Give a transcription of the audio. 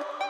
Bye.